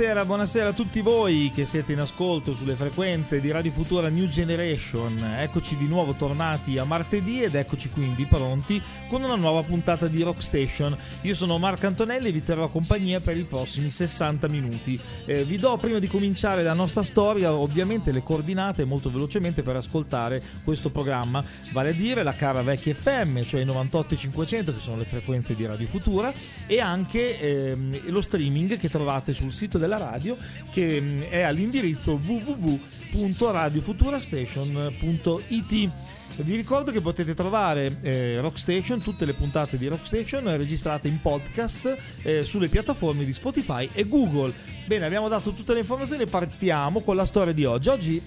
Buonasera, buonasera a tutti voi che siete in ascolto sulle frequenze di Radio Futura New Generation. Eccoci di nuovo tornati a martedì ed eccoci quindi pronti con una nuova puntata di Rock Station. Io sono Marco Antonelli e vi terrò compagnia per i prossimi 60 minuti. Eh, vi do prima di cominciare la nostra storia ovviamente le coordinate molto velocemente per ascoltare questo programma, vale a dire la cara vecchia FM, cioè i 98 e 500 che sono le frequenze di Radio Futura e anche ehm, lo streaming che trovate sul sito della radio che mh, è all'indirizzo www.radiofuturastation.it. Vi ricordo che potete trovare eh, Rockstation, tutte le puntate di Rockstation registrate in podcast eh, sulle piattaforme di Spotify e Google. Bene, abbiamo dato tutte le informazioni, partiamo con la storia di oggi. Oggi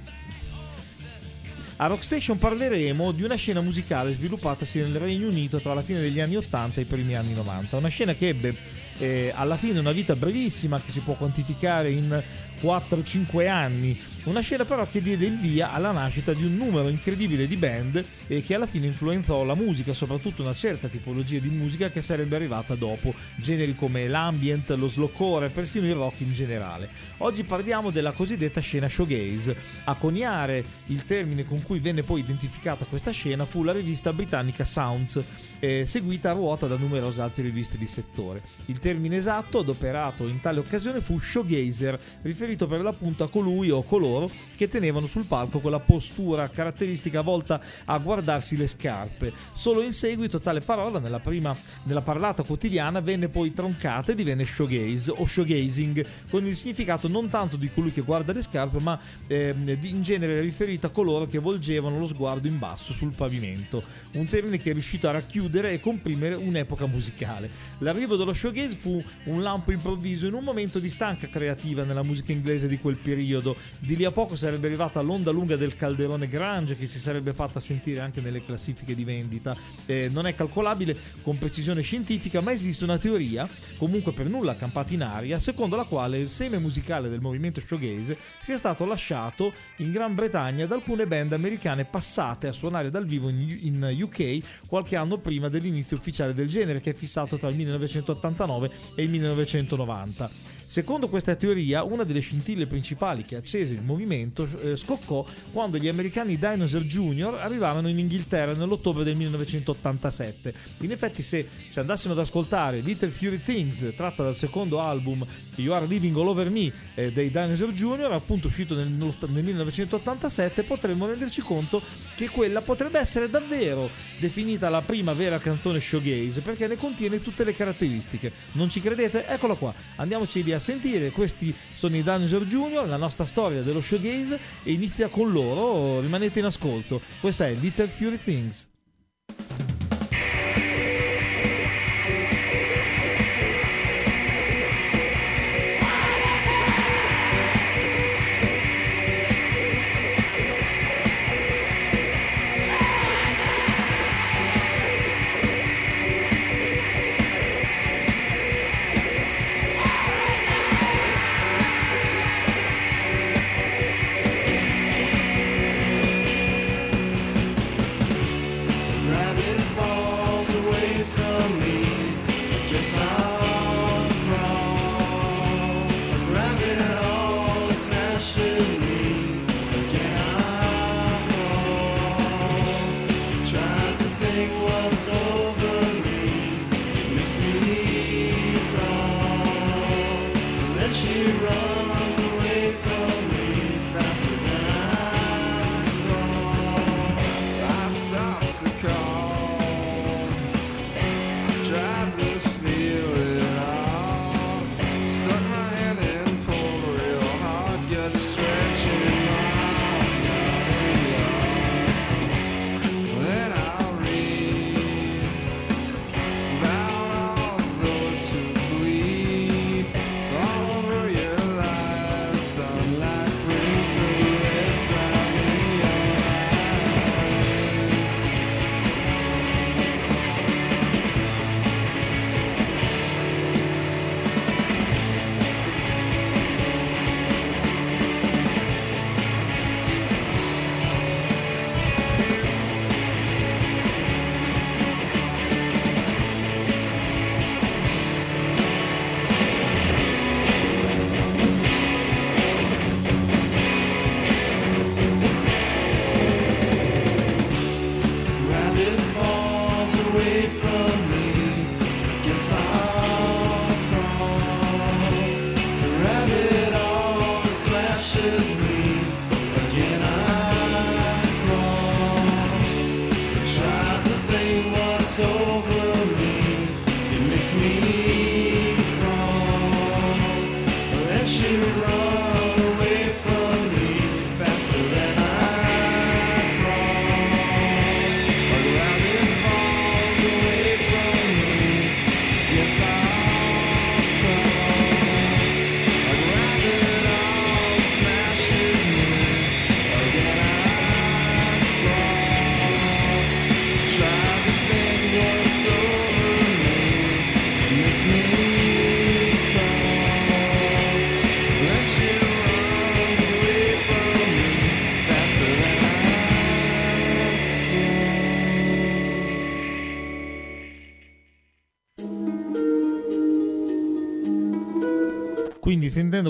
a Rockstation parleremo di una scena musicale sviluppatasi nel Regno Unito tra la fine degli anni 80 e i primi anni 90. Una scena che ebbe eh, alla fine una vita brevissima che si può quantificare in 4-5 anni. Una scena però che diede il via alla nascita di un numero incredibile di band e che alla fine influenzò la musica, soprattutto una certa tipologia di musica che sarebbe arrivata dopo, generi come l'ambient, lo slowcore e persino il rock in generale. Oggi parliamo della cosiddetta scena showgaze. A coniare il termine con cui venne poi identificata questa scena fu la rivista britannica Sounds, eh, seguita a ruota da numerose altre riviste di settore. Il termine esatto adoperato in tale occasione fu showgazer, riferito per l'appunto a colui o coloro che tenevano sul palco quella postura caratteristica volta a guardarsi le scarpe. Solo in seguito tale parola nella prima nella parlata quotidiana venne poi troncata e divenne showgaze o showgazing, con il significato non tanto di colui che guarda le scarpe, ma ehm, in genere riferito a coloro che volgevano lo sguardo in basso sul pavimento. Un termine che è riuscito a racchiudere e comprimere un'epoca musicale. L'arrivo dello showgaze fu un lampo improvviso in un momento di stanca creativa nella musica inglese di quel periodo. Di lì a poco sarebbe arrivata l'onda lunga del calderone grunge che si sarebbe fatta sentire anche nelle classifiche di vendita. Eh, non è calcolabile con precisione scientifica, ma esiste una teoria, comunque per nulla campata in aria, secondo la quale il seme musicale del movimento showgaze sia stato lasciato in Gran Bretagna da alcune band americane passate a suonare dal vivo in UK qualche anno prima dell'inizio ufficiale del genere, che è fissato tra il 1989 e il 1990. Secondo questa teoria, una delle scintille principali che accese il movimento eh, scoccò quando gli americani Dinosaur Jr. arrivarono in Inghilterra nell'ottobre del 1987. In effetti, se, se andassimo ad ascoltare Little Fury Things, tratta dal secondo album You Are Living All Over Me eh, dei Dinosaur Jr., appunto uscito nel, nel 1987, potremmo renderci conto che quella potrebbe essere davvero definita la prima vera canzone showgaze perché ne contiene tutte le caratteristiche. Non ci credete? Eccola qua. Andiamoci lì a sentire. Questi sono i Dinosaur Jr., la nostra storia dello showgaze e inizia con loro. Rimanete in ascolto. Questa è Little Fury Things.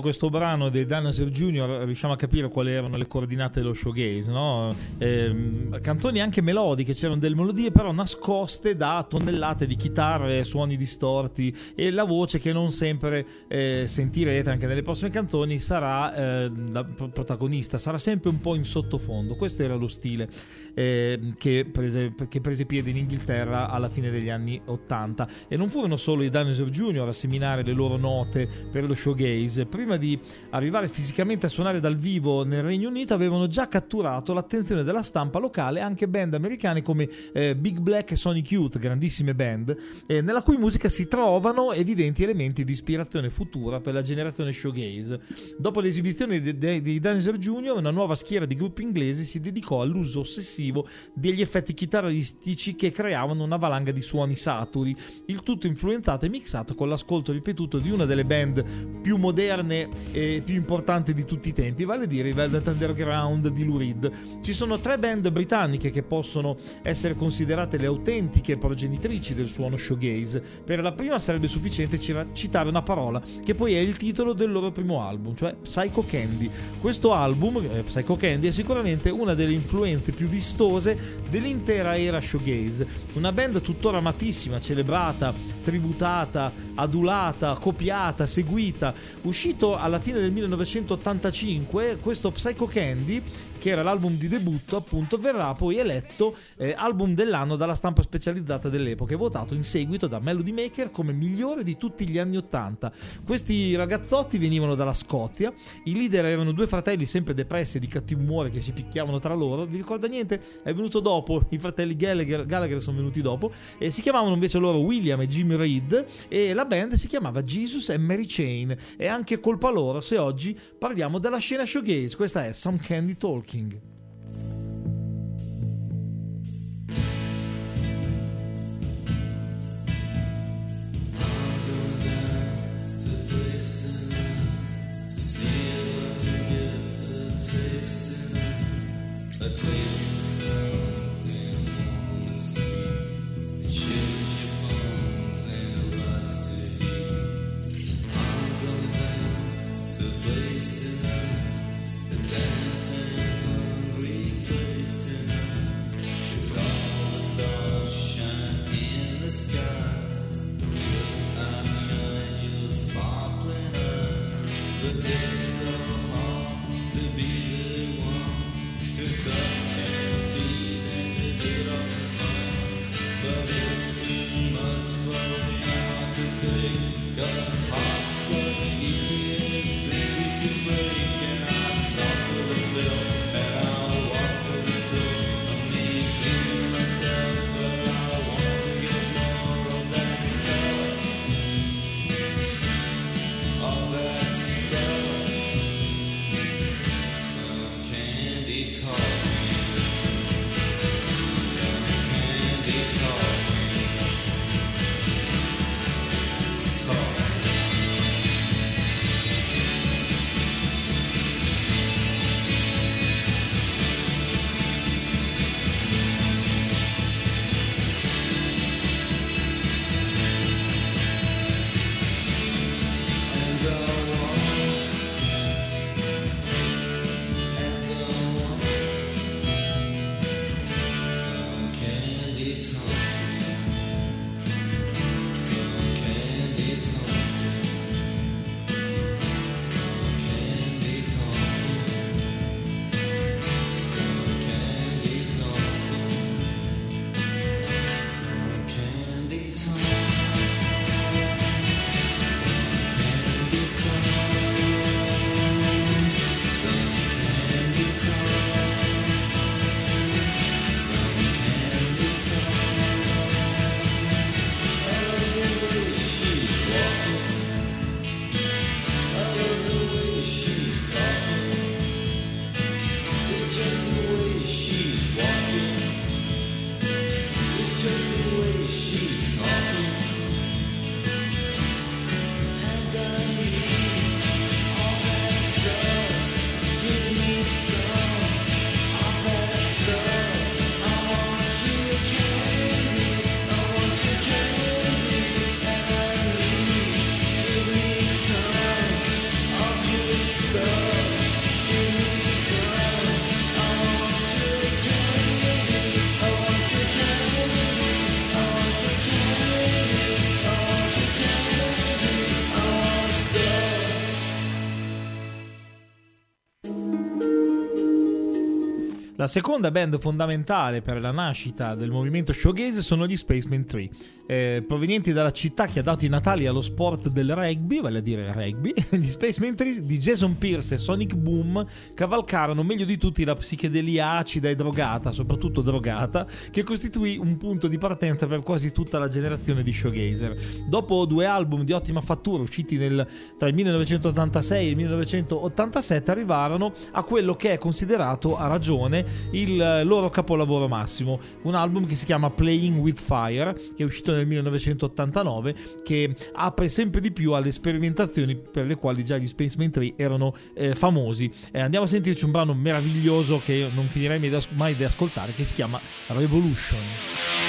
Questo brano dei Dinosaur Jr. riusciamo a capire quali erano le coordinate dello showgaze, no? Ehm, canzoni anche melodiche, c'erano delle melodie però nascoste da tonnellate di chitarre, suoni distorti e la voce che non sempre eh, sentirete anche nelle prossime canzoni sarà eh, la pro- protagonista, sarà sempre un po' in sottofondo. Questo era lo stile eh, che, prese, che prese piede in Inghilterra alla fine degli anni 80 e non furono solo i Dinosaur Jr. a seminare le loro note per lo showgaze, prima di arrivare fisicamente a suonare dal vivo nel Regno Unito avevano già catturato l'attenzione della stampa locale anche band americane come eh, Big Black e Sonic Youth, grandissime band, eh, nella cui musica si trovano evidenti elementi di ispirazione futura per la generazione showgaze. Dopo l'esibizione de- de- dei Dinosaur Jr., una nuova schiera di gruppi inglesi si dedicò all'uso ossessivo degli effetti chitarristici che creavano una valanga di suoni saturi, il tutto influenzato e mixato con l'ascolto ripetuto di una delle band più moderne e più importanti di tutti i tempi, vale a dire i Velvet Underground di Lou Reed. Ci sono tre band britanniche che possono essere considerate le autentiche progenitrici del suono showgaze. Per la prima sarebbe sufficiente citare una parola che poi è il titolo del loro primo album, cioè Psycho Candy. Questo album, eh, Psycho Candy, è sicuramente una delle influenze più vistose dell'intera era showgaze. Una band tuttora amatissima, celebrata, tributata, adulata, copiata, seguita. Uscito alla fine del 1985, questo Psycho Candy che era l'album di debutto, appunto, verrà poi eletto eh, album dell'anno dalla stampa specializzata dell'epoca votato in seguito da Melody Maker come migliore di tutti gli anni Ottanta. Questi ragazzotti venivano dalla Scozia, i leader erano due fratelli sempre depressi e di cattivo umore che si picchiavano tra loro. Vi ricorda niente? È venuto dopo, i fratelli Gallagher, Gallagher sono venuti dopo e si chiamavano invece loro William e Jimmy Reed e la band si chiamava Jesus e Mary Chain. È anche colpa loro se oggi parliamo della scena showgaze. Questa è Some Candy King. But it's too much for me to take Cause La seconda band fondamentale per la nascita del movimento showgaze sono gli Spaceman 3, eh, provenienti dalla città che ha dato i natali allo sport del rugby, vale a dire rugby. Gli Spaceman 3 di Jason Pierce e Sonic Boom cavalcarono meglio di tutti la psichedelia acida e drogata, soprattutto drogata, che costituì un punto di partenza per quasi tutta la generazione di showgazer. Dopo due album di ottima fattura usciti nel- tra il 1986 e il 1987 arrivarono a quello che è considerato a ragione il loro capolavoro massimo, un album che si chiama Playing with Fire, che è uscito nel 1989, che apre sempre di più alle sperimentazioni per le quali già gli Spaceman 3 erano eh, famosi. Eh, andiamo a sentirci un brano meraviglioso che non finirei mai di ascoltare, che si chiama Revolution.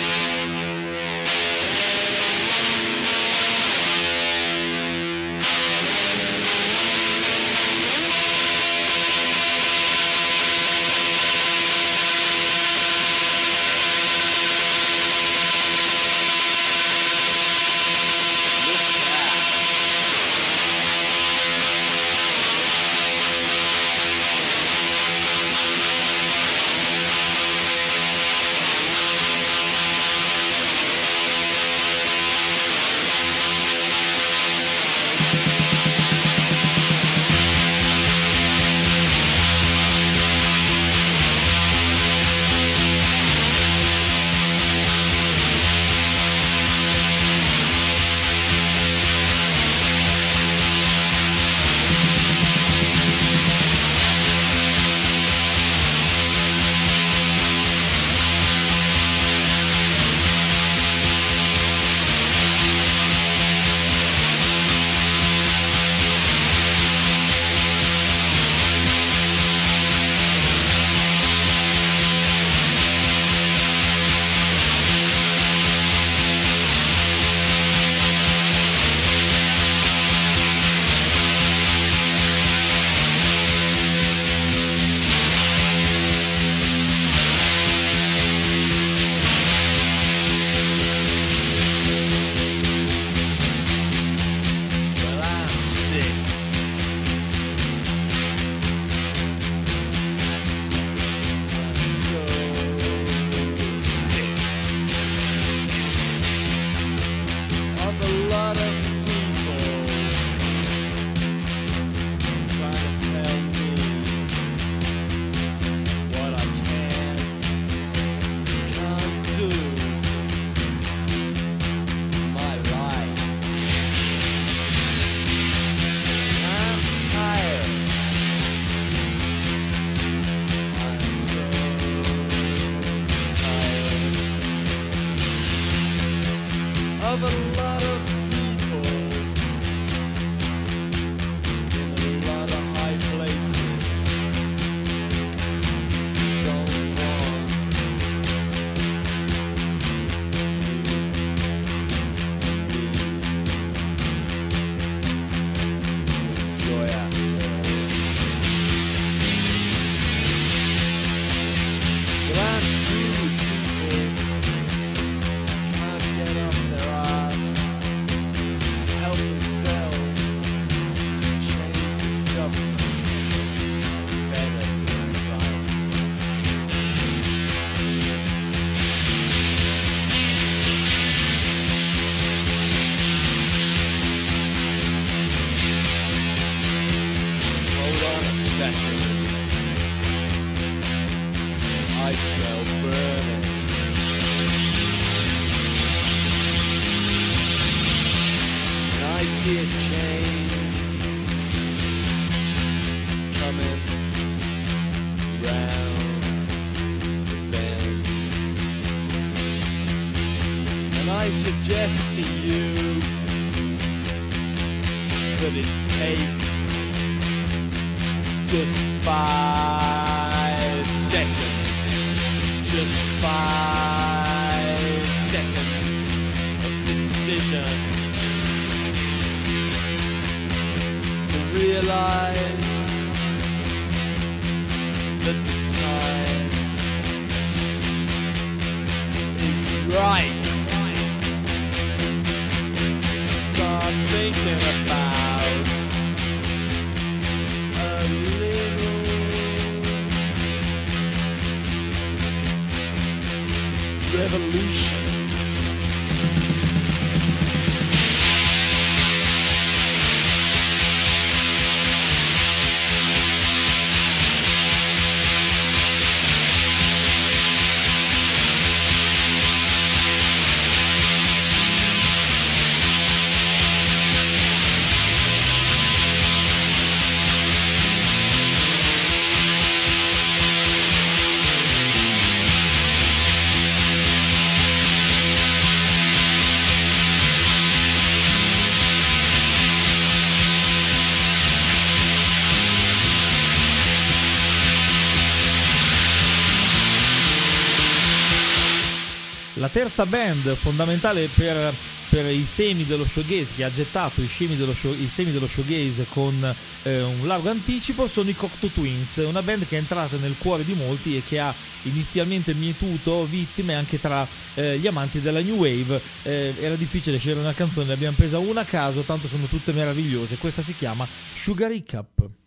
La terza band fondamentale per, per i semi dello showgaze, che ha gettato i, semi dello, show- i semi dello showgaze con eh, un largo anticipo, sono i Cocteau Twins, una band che è entrata nel cuore di molti e che ha inizialmente mietuto vittime anche tra eh, gli amanti della New Wave. Eh, era difficile scegliere una canzone, ne abbiamo presa una a caso, tanto sono tutte meravigliose. Questa si chiama Sugar Cup.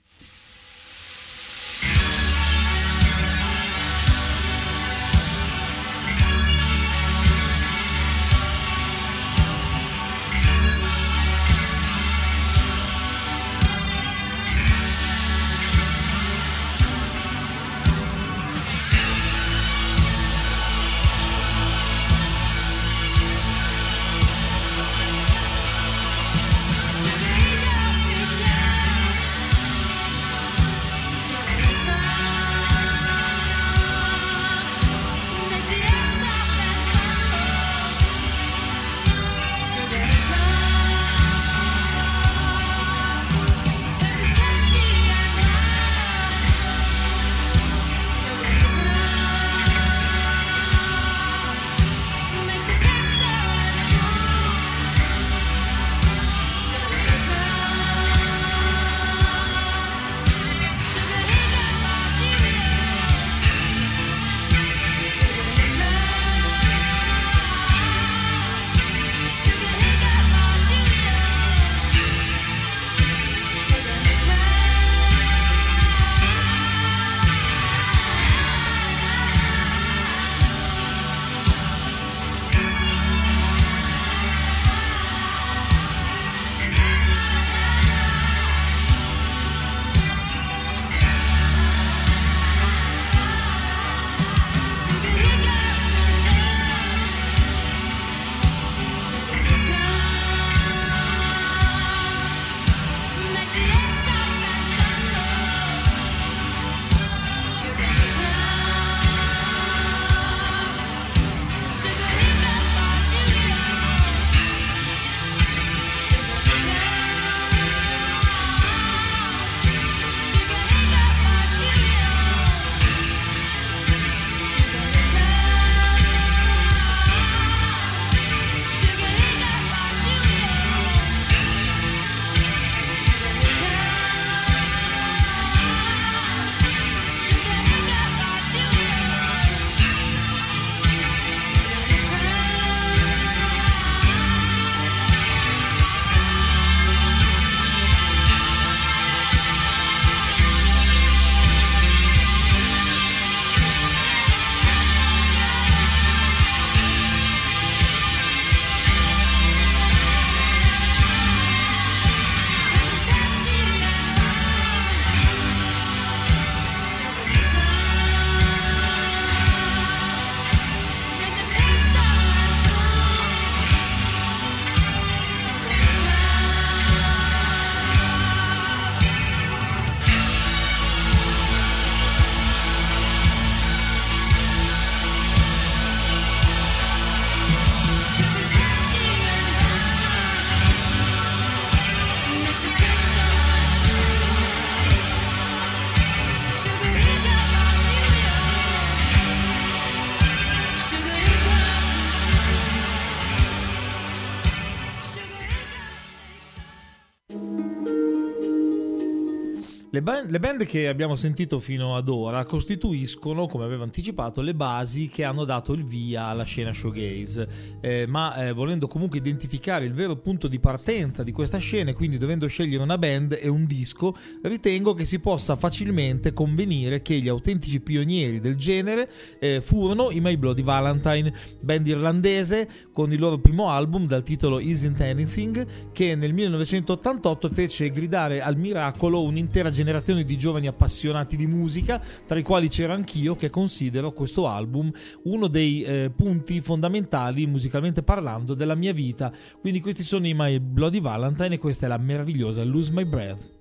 Le band che abbiamo sentito fino ad ora costituiscono, come avevo anticipato, le basi che hanno dato il via alla scena showgaze, Eh, ma eh, volendo comunque identificare il vero punto di partenza di questa scena e quindi dovendo scegliere una band e un disco, ritengo che si possa facilmente convenire che gli autentici pionieri del genere eh, furono i My Bloody Valentine, band irlandese con il loro primo album dal titolo Isn't Anything, che nel 1988 fece gridare al miracolo un'intera generazione di giovani appassionati di musica, tra i quali c'ero anch'io, che considero questo album uno dei eh, punti fondamentali, musicalmente parlando, della mia vita. Quindi questi sono i My Bloody Valentine e questa è la meravigliosa Lose My Breath.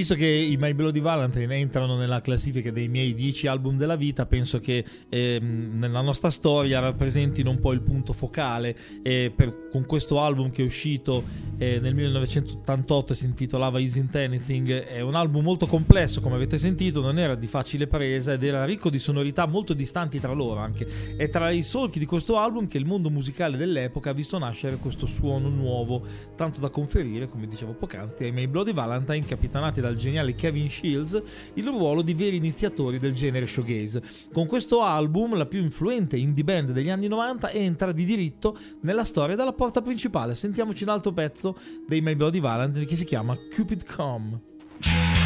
Visto che i My Bloody Valentine entrano nella classifica dei miei 10 album della vita, penso che ehm, nella nostra storia rappresentino un po' il punto focale. E per- con questo album che è uscito eh, nel 1988 e si intitolava Isn't Anything, è un album molto complesso, come avete sentito, non era di facile presa ed era ricco di sonorità molto distanti tra loro anche. È tra i solchi di questo album che il mondo musicale dell'epoca ha visto nascere questo suono nuovo, tanto da conferire, come dicevo poc'anzi, ai My Bloody Valentine, capitanati dal geniale Kevin Shields, il ruolo di veri iniziatori del genere showgaze. Con questo album, la più influente indie band degli anni 90 entra di diritto nella storia dalla porta principale. Sentiamoci un altro pezzo dei My Bloody Valentine che si chiama Cupid Come.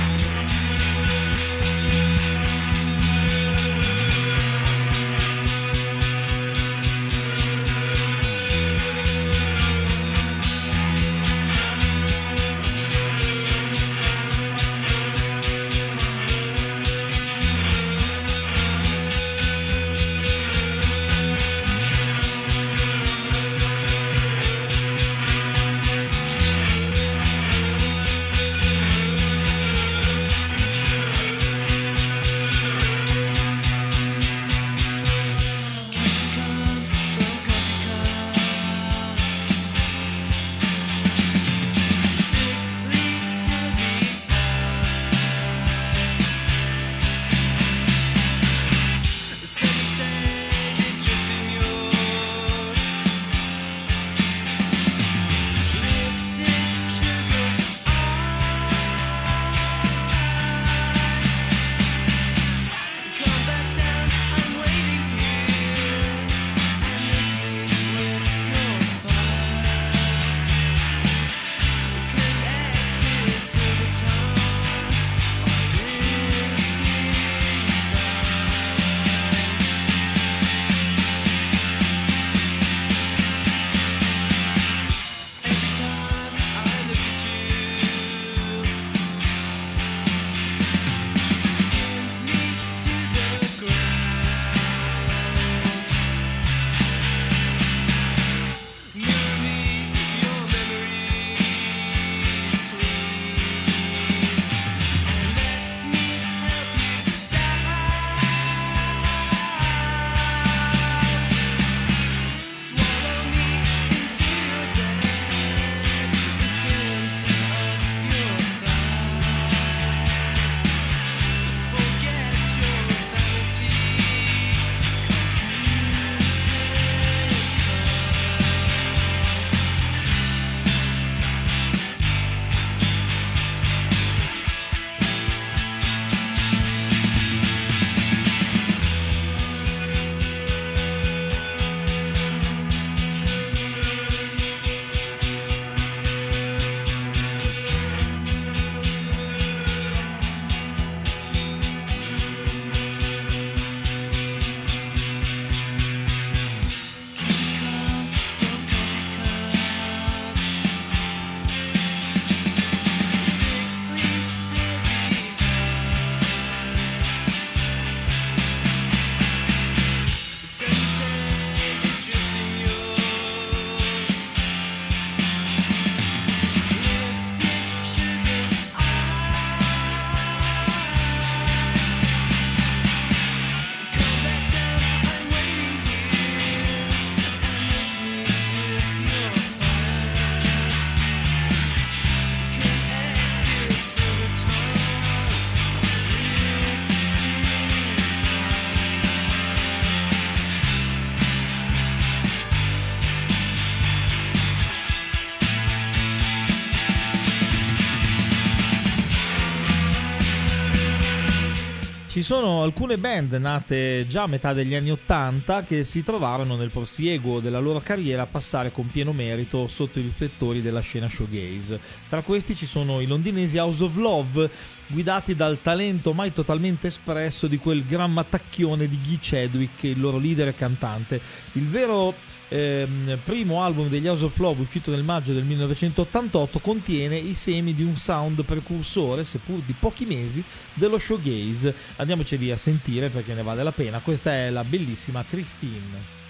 Sono alcune band nate già a metà degli anni Ottanta che si trovarono nel prosieguo della loro carriera a passare con pieno merito sotto i riflettori della scena showgaze. Tra questi ci sono i londinesi House of Love, guidati dal talento mai totalmente espresso di quel gran mattacchione di Guy Chadwick, il loro leader e cantante. Il vero ehm, primo album degli House of Love uscito nel maggio del 1988 contiene i semi di un sound precursore, seppur di pochi mesi, dello showgaze. Andiamoceli a sentire perché ne vale la pena. Questa è la bellissima Christine.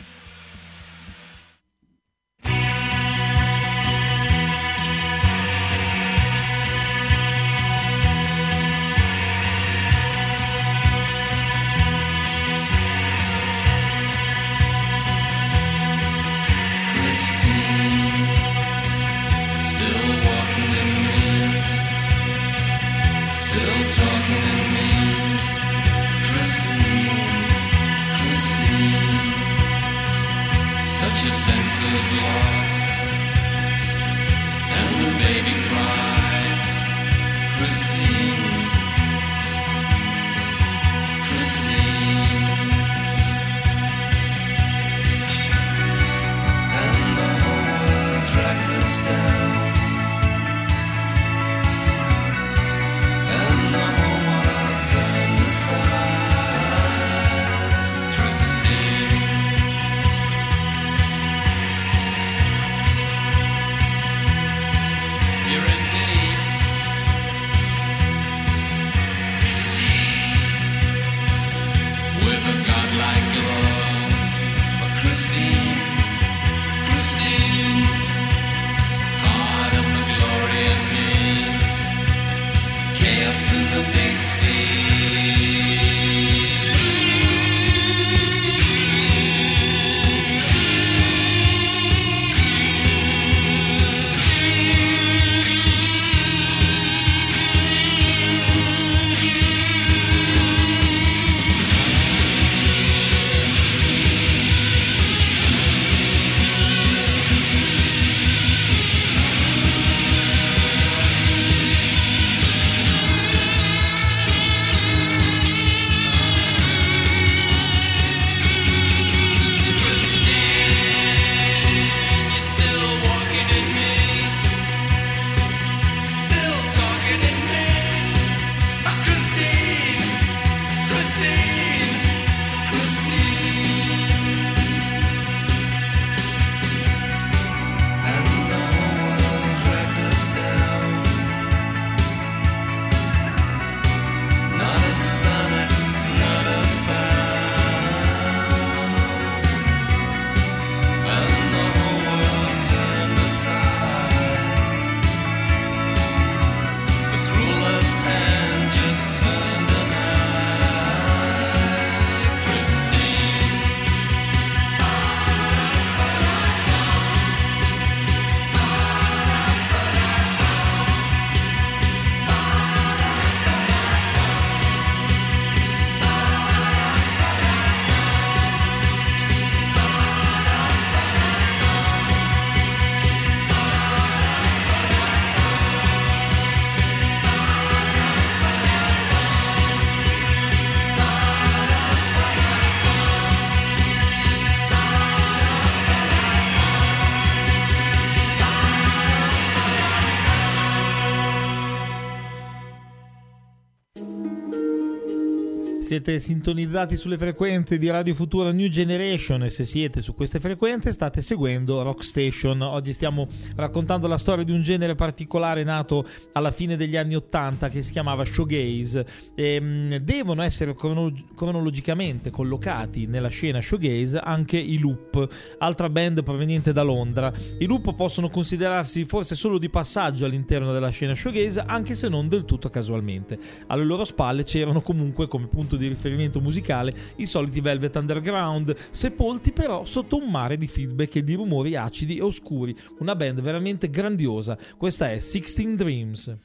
Siete sintonizzati sulle frequenze di Radio Futura New Generation e se siete su queste frequenze state seguendo Rock Station. Oggi stiamo raccontando la storia di un genere particolare nato alla fine degli anni Ottanta che si chiamava showgaze. E, mh, devono essere cronolog- cronologicamente collocati nella scena showgaze anche i Loop, altra band proveniente da Londra. I Loop possono considerarsi forse solo di passaggio all'interno della scena showgaze anche se non del tutto casualmente. Alle loro spalle c'erano comunque come punto di riferimento musicale i soliti Velvet Underground, sepolti però sotto un mare di feedback e di rumori acidi e oscuri. Una band veramente grandiosa. Questa è Sixteen Dreams.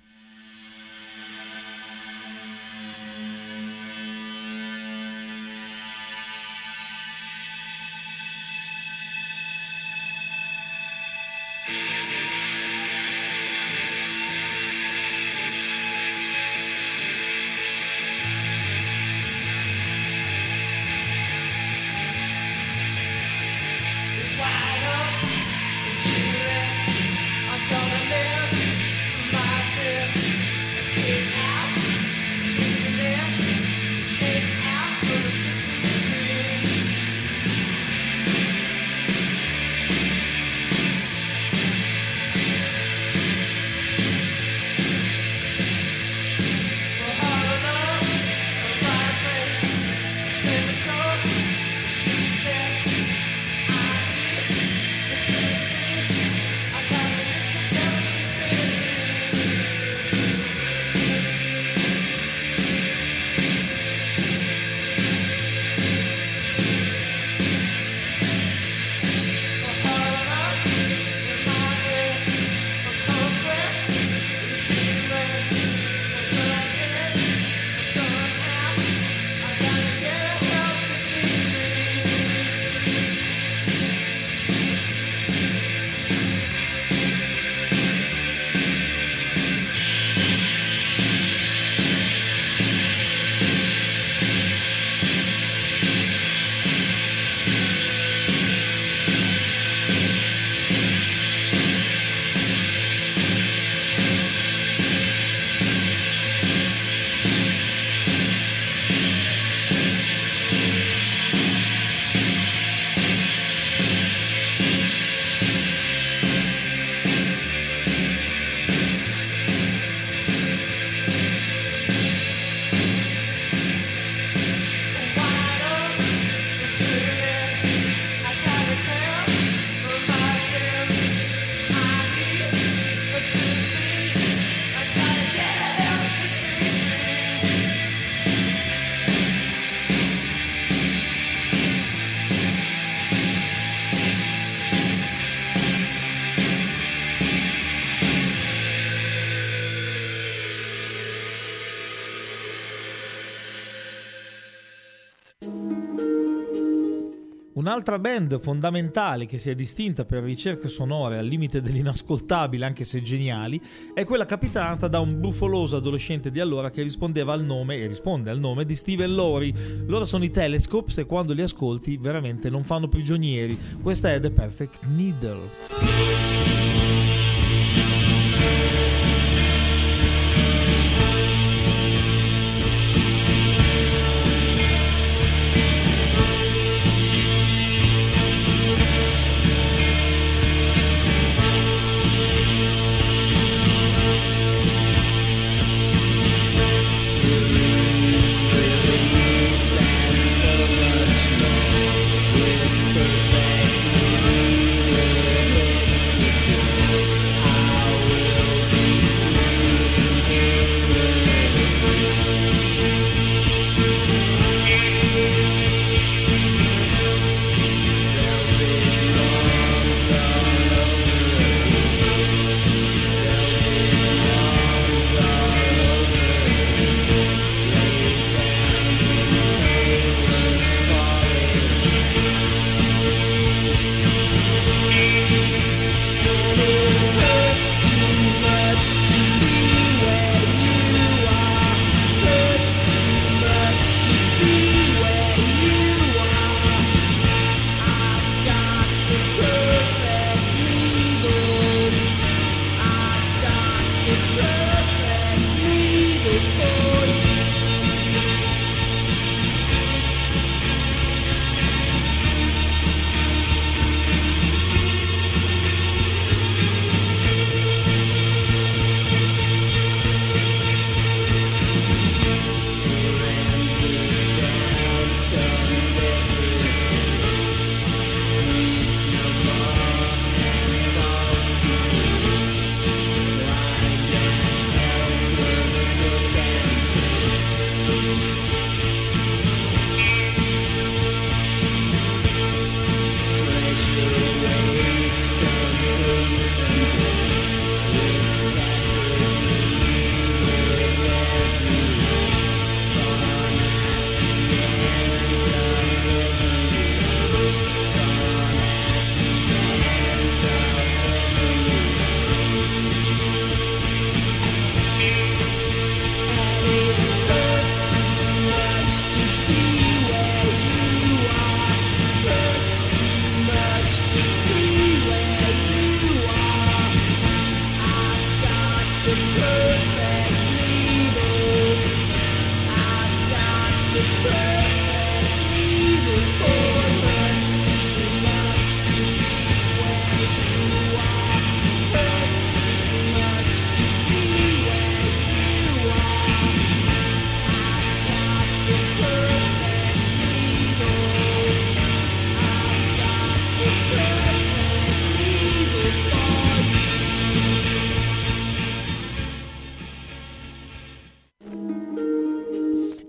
Un'altra band fondamentale che si è distinta per ricerche sonore al limite dell'inascoltabile, anche se geniali, è quella capitanata da un brufoloso adolescente di allora che rispondeva al nome e risponde al nome di Steven Lori. Loro sono i Telescopes e quando li ascolti veramente non fanno prigionieri. Questa è The Perfect Needle.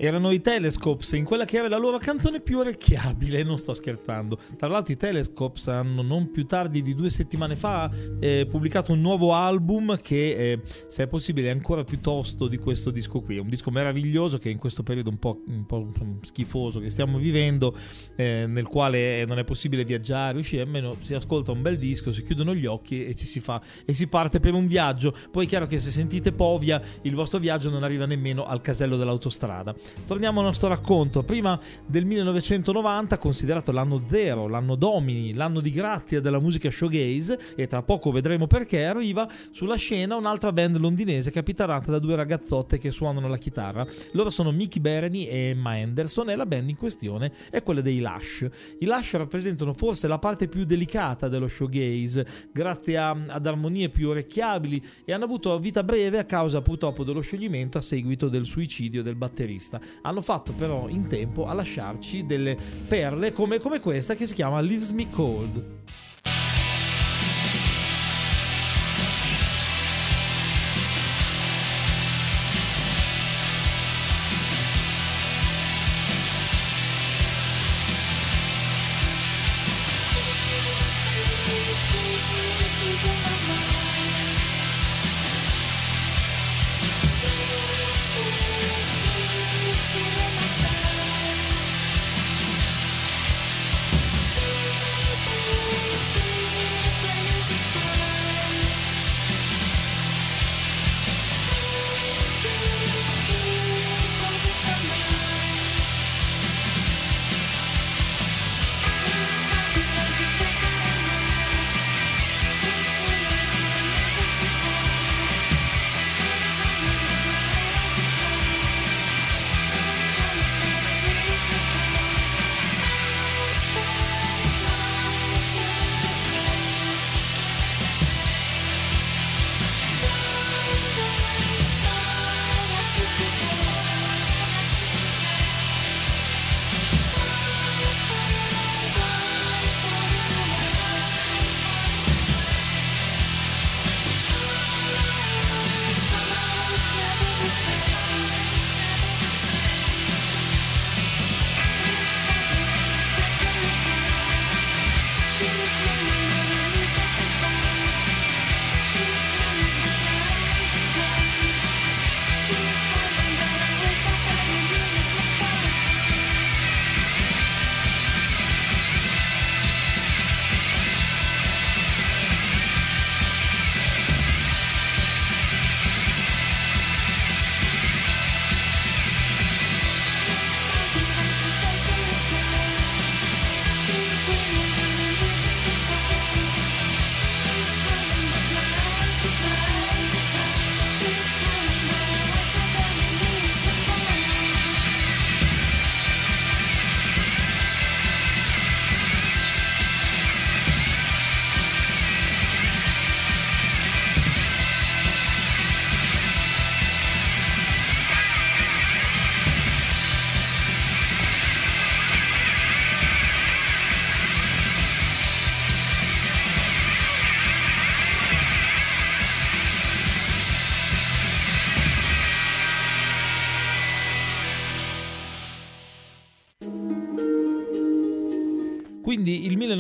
Erano i Telescopes in quella che era la loro canzone più orecchiabile, non sto scherzando. Tra l'altro i Telescopes hanno non più tardi di due settimane fa eh, pubblicato un nuovo album che eh, se è possibile è ancora più tosto di questo disco qui, è un disco meraviglioso che in questo periodo un po', un po schifoso che stiamo vivendo, eh, nel quale non è possibile viaggiare, uscire, almeno si ascolta un bel disco, si chiudono gli occhi e ci si fa e si parte per un viaggio. Poi è chiaro che se sentite Povia il vostro viaggio non arriva nemmeno al casello dell'autostrada. Torniamo al nostro racconto. Prima del 1990, considerato l'anno zero, l'anno domini, l'anno di grazia della musica showgaze, e tra poco vedremo perché, arriva sulla scena un'altra band londinese capitanata da due ragazzotte che suonano la chitarra. Loro sono Mickey Bereni e Emma Anderson e la band in questione è quella dei Lush. I Lush rappresentano forse la parte più delicata dello showgaze, grazie a, ad armonie più orecchiabili e hanno avuto vita breve a causa purtroppo dello scioglimento a seguito del suicidio del batterista. Hanno fatto però in tempo a lasciarci delle perle come, come questa che si chiama Leaves Me Cold.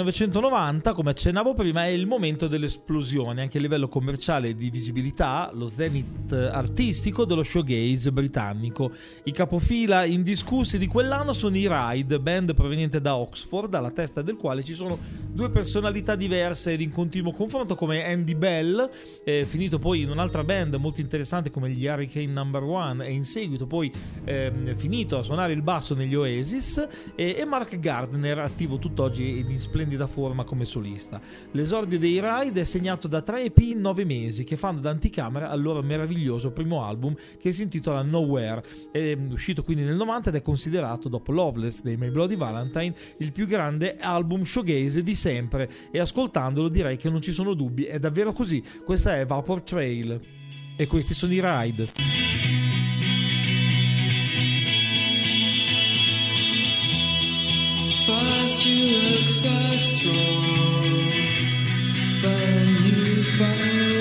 1990, come accennavo prima, è il momento dell'esplosione anche a livello commerciale e di visibilità, lo zenith artistico dello showgaze britannico. I capofila indiscussi di quell'anno sono i Ride, band proveniente da Oxford, alla testa del quale ci sono due personalità diverse ed in continuo confronto come Andy Bell, eh, finito poi in un'altra band molto interessante come gli Hurricane Number One e in seguito poi ehm, finito a suonare il basso negli Oasis e, e Mark Gardner attivo tutt'oggi ed in splendida forma come solista. L'esordio dei Ride è segnato da tre EP in nove mesi che fanno da anticamera al loro meraviglioso primo album che si intitola Nowhere, è uscito quindi nel 90 ed è considerato dopo Loveless dei My Bloody Valentine il più grande album showgaze di sempre e ascoltandolo direi che non ci sono dubbi, è davvero così. Questa è Vapor Trail e questi sono i Ride. You look so strong, then you fade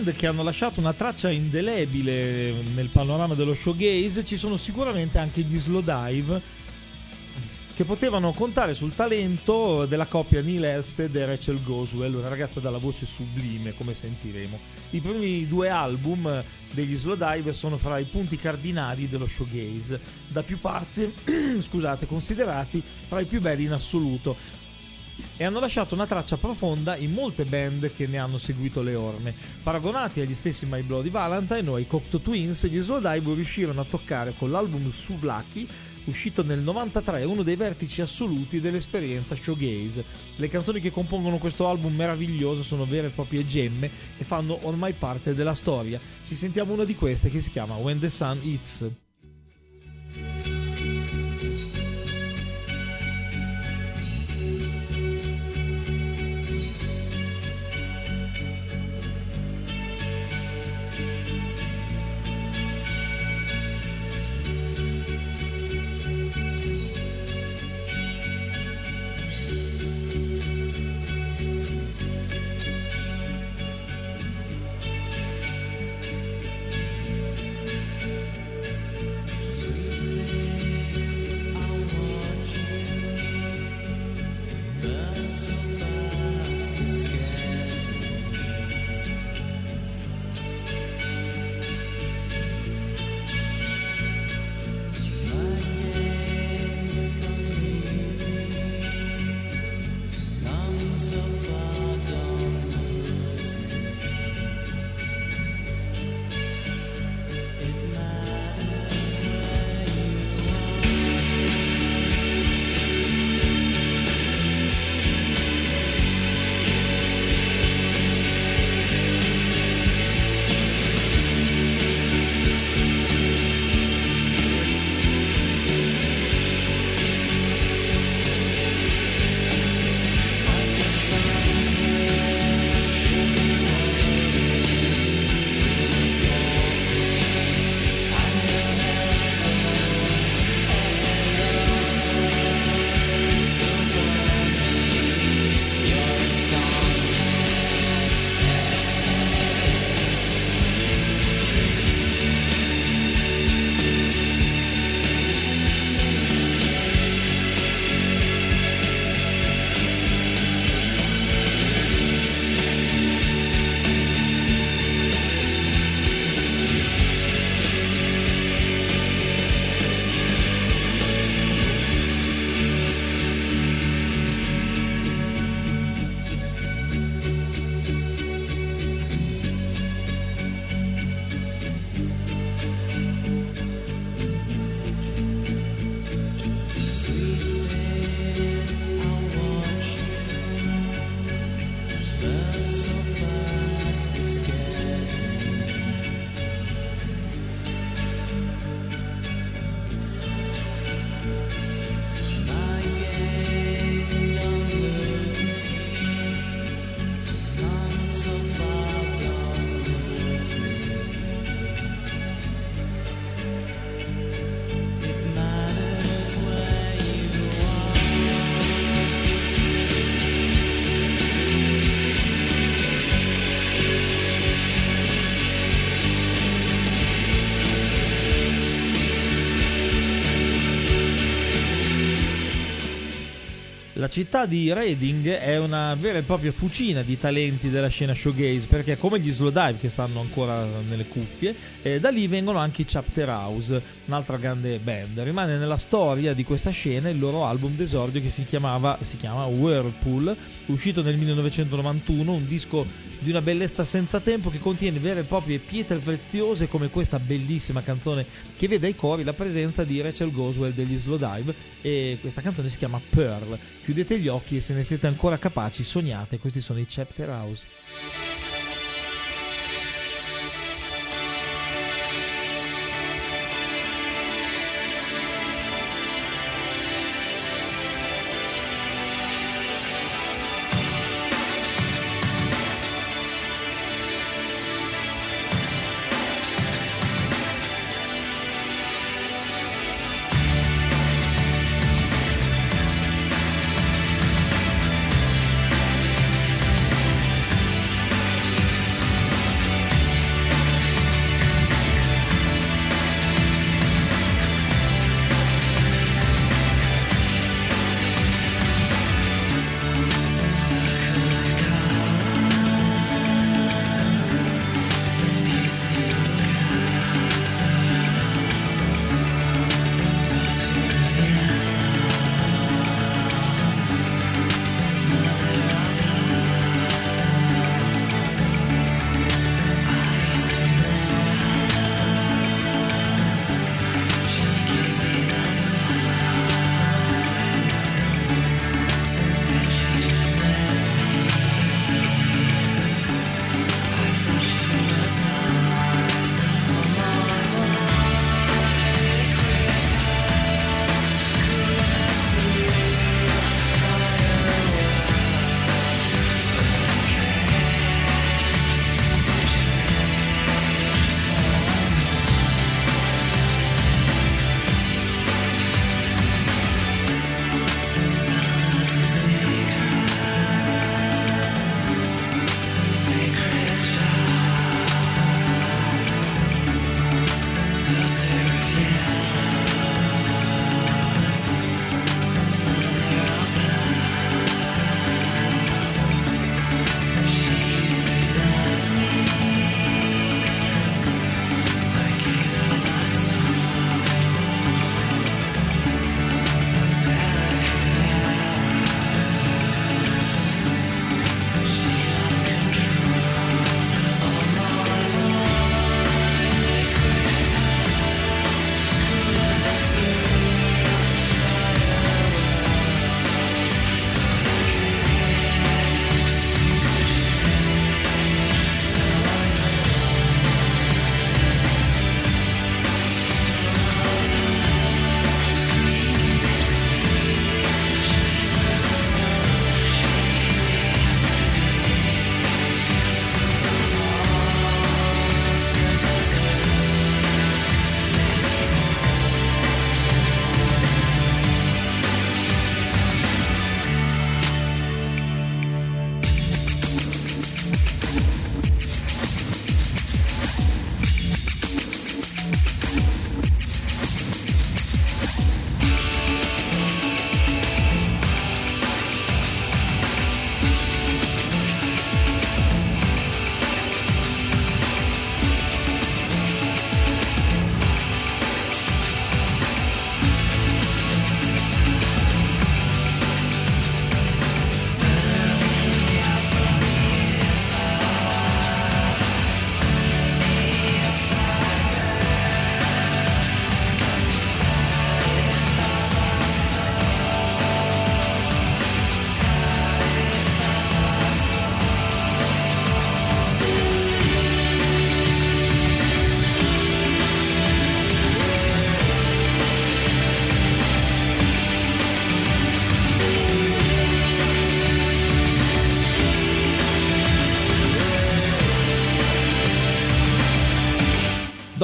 band che hanno lasciato una traccia indelebile nel panorama dello showgaze ci sono sicuramente anche gli Slowdive che potevano contare sul talento della coppia Neil Elsted e Rachel Goswell, una ragazza dalla voce sublime, come sentiremo. I primi due album degli Slowdive sono fra i punti cardinali dello showgaze, da più parti, scusate, considerati fra i più belli in assoluto e hanno lasciato una traccia profonda in molte band che ne hanno seguito le orme. Paragonati agli stessi My Bloody Valentine o ai Cocteau Twins, gli Slowdive riuscirono a toccare con l'album Suvlaki uscito nel 93, uno dei vertici assoluti dell'esperienza showgaze. Le canzoni che compongono questo album meraviglioso sono vere e proprie gemme e fanno ormai parte della storia. Ci sentiamo una di queste che si chiama When the Sun Eats. Città di Reading è una vera e propria fucina di talenti della scena showgaze perché come gli Slowdive che stanno ancora nelle cuffie, eh, da lì vengono anche i Chapter House, un'altra grande band. Rimane nella storia di questa scena il loro album d'esordio che si, chiamava, si chiama Whirlpool, uscito nel 1991, un disco di una bellezza senza tempo che contiene vere e proprie pietre preziose come questa bellissima canzone che vede ai cori la presenza di Rachel Goswell degli Slowdive e questa canzone si chiama Pearl. Chiudete gli occhi e se ne siete ancora capaci sognate, questi sono i Chapter House.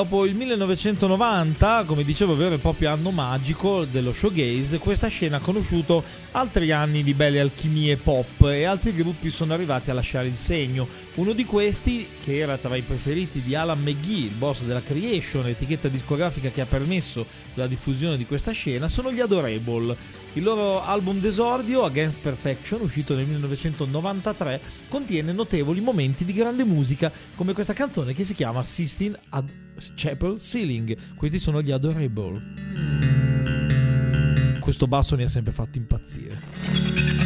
Dopo il 1990, come dicevo, vero e proprio anno magico dello showgaze, questa scena ha conosciuto altri anni di belle alchimie pop e altri gruppi sono arrivati a lasciare il segno. Uno di questi, che era tra i preferiti di Alan McGee, il boss della Creation, etichetta discografica che ha permesso la diffusione di questa scena, sono gli Adorable. Il loro album d'esordio, Against Perfection, uscito nel 1993, contiene notevoli momenti di grande musica, come questa canzone che si chiama Sistine ad Chapel Ceiling. Questi sono gli Adorable. Questo basso mi ha sempre fatto impazzire.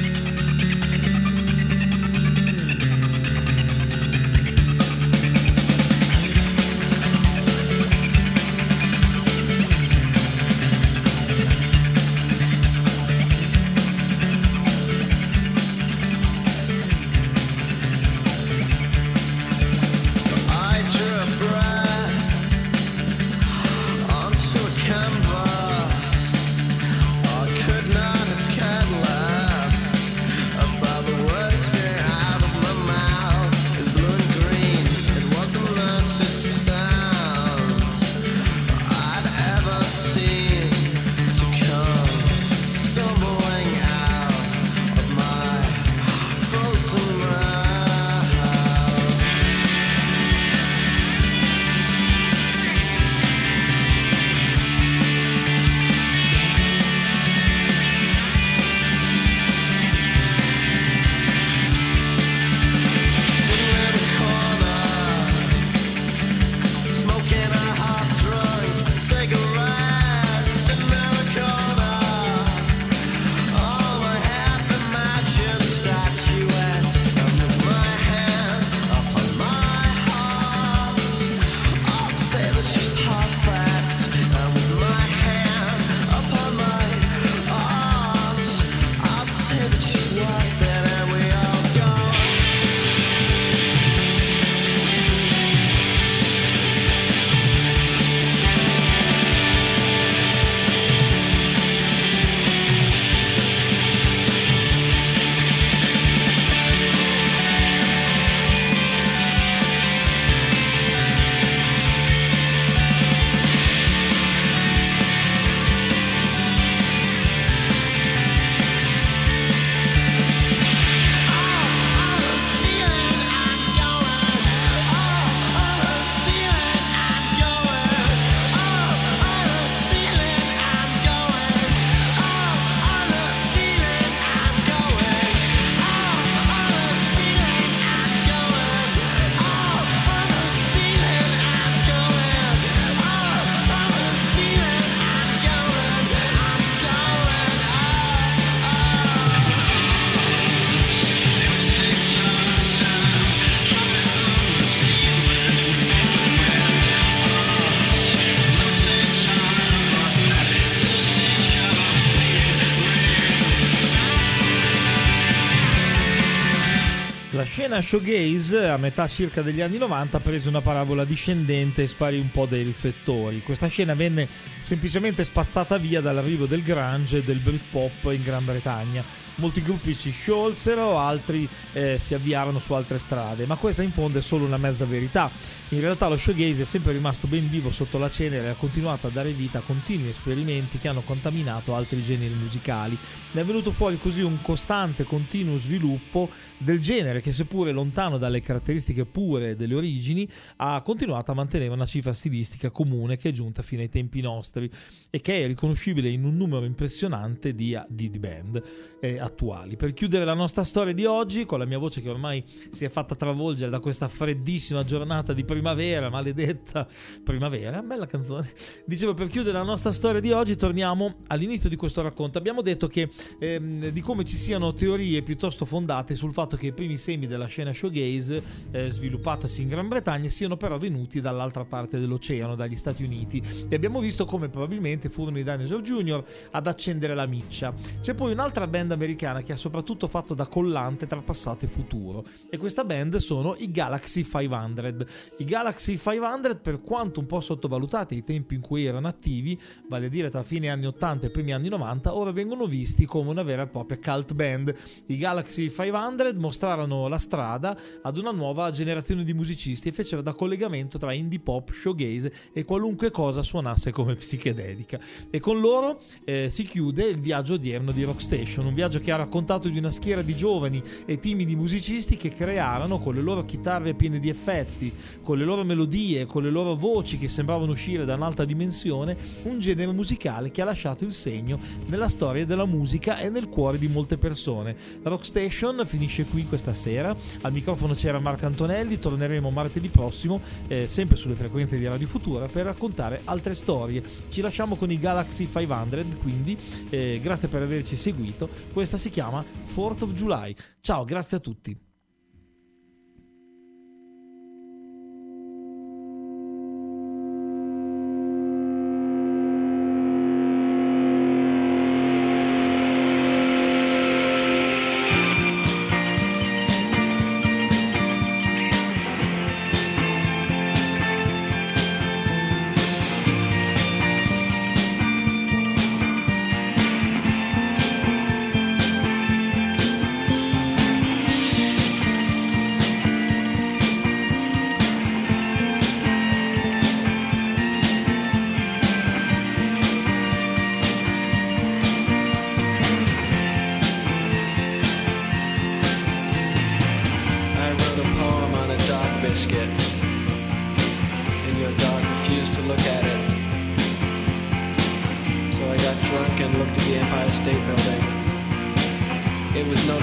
Scena showgaze a metà circa degli anni 90 prese una parabola discendente e sparì un po' dai riflettori. Questa scena venne semplicemente spazzata via dall'arrivo del grunge e del Britpop in Gran Bretagna. Molti gruppi si sciolsero, altri eh, si avviarono su altre strade, ma questa in fondo è solo una mezza verità. In realtà lo showgaze è sempre rimasto ben vivo sotto la cenere e ha continuato a dare vita a continui esperimenti che hanno contaminato altri generi musicali. Ne è venuto fuori così un costante, continuo sviluppo del genere che seppure lontano dalle caratteristiche pure delle origini ha continuato a mantenere una cifra stilistica comune che è giunta fino ai tempi nostri e che è riconoscibile in un numero impressionante di, di- di band eh, attuali. Per chiudere la nostra storia di oggi, con la mia voce che ormai si è fatta travolgere da questa freddissima giornata di primavera, maledetta primavera, bella canzone. Dicevo, per chiudere la nostra storia di oggi, torniamo all'inizio di questo racconto. Abbiamo detto che ehm, di come ci siano teorie piuttosto fondate sul fatto che i primi semi della scena showgaze, eh, sviluppatasi in Gran Bretagna, siano però venuti dall'altra parte dell'oceano, dagli Stati Uniti. E abbiamo visto come probabilmente furono i Dinosaur Jr. ad accendere la miccia. C'è poi un'altra band americana americana che ha soprattutto fatto da collante tra passato e futuro. E questa band sono i Galaxy 500. I Galaxy 500, per quanto un po' sottovalutati ai tempi in cui erano attivi, vale a dire tra fine anni 80 e primi anni 90, ora vengono visti come una vera e propria cult band. I Galaxy 500 mostrarono la strada ad una nuova generazione di musicisti e fecero da collegamento tra indie pop, showgaze e qualunque cosa suonasse come psichedelica. E con loro eh, si chiude il viaggio odierno di Rockstation, un viaggio che ha raccontato di una schiera di giovani e timidi musicisti che crearono con le loro chitarre piene di effetti, con le loro melodie, con le loro voci che sembravano uscire da un'altra dimensione, un genere musicale che ha lasciato il segno nella storia della musica e nel cuore di molte persone. Rockstation finisce qui questa sera, al microfono c'era Marco Antonelli, torneremo martedì prossimo, eh, sempre sulle frequenze di Radio Futura, per raccontare altre storie. Ci lasciamo con i Galaxy 500, quindi eh, grazie per averci seguito. Questa si chiama 4th of July. Ciao, grazie a tutti.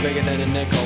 bigger than a nickel.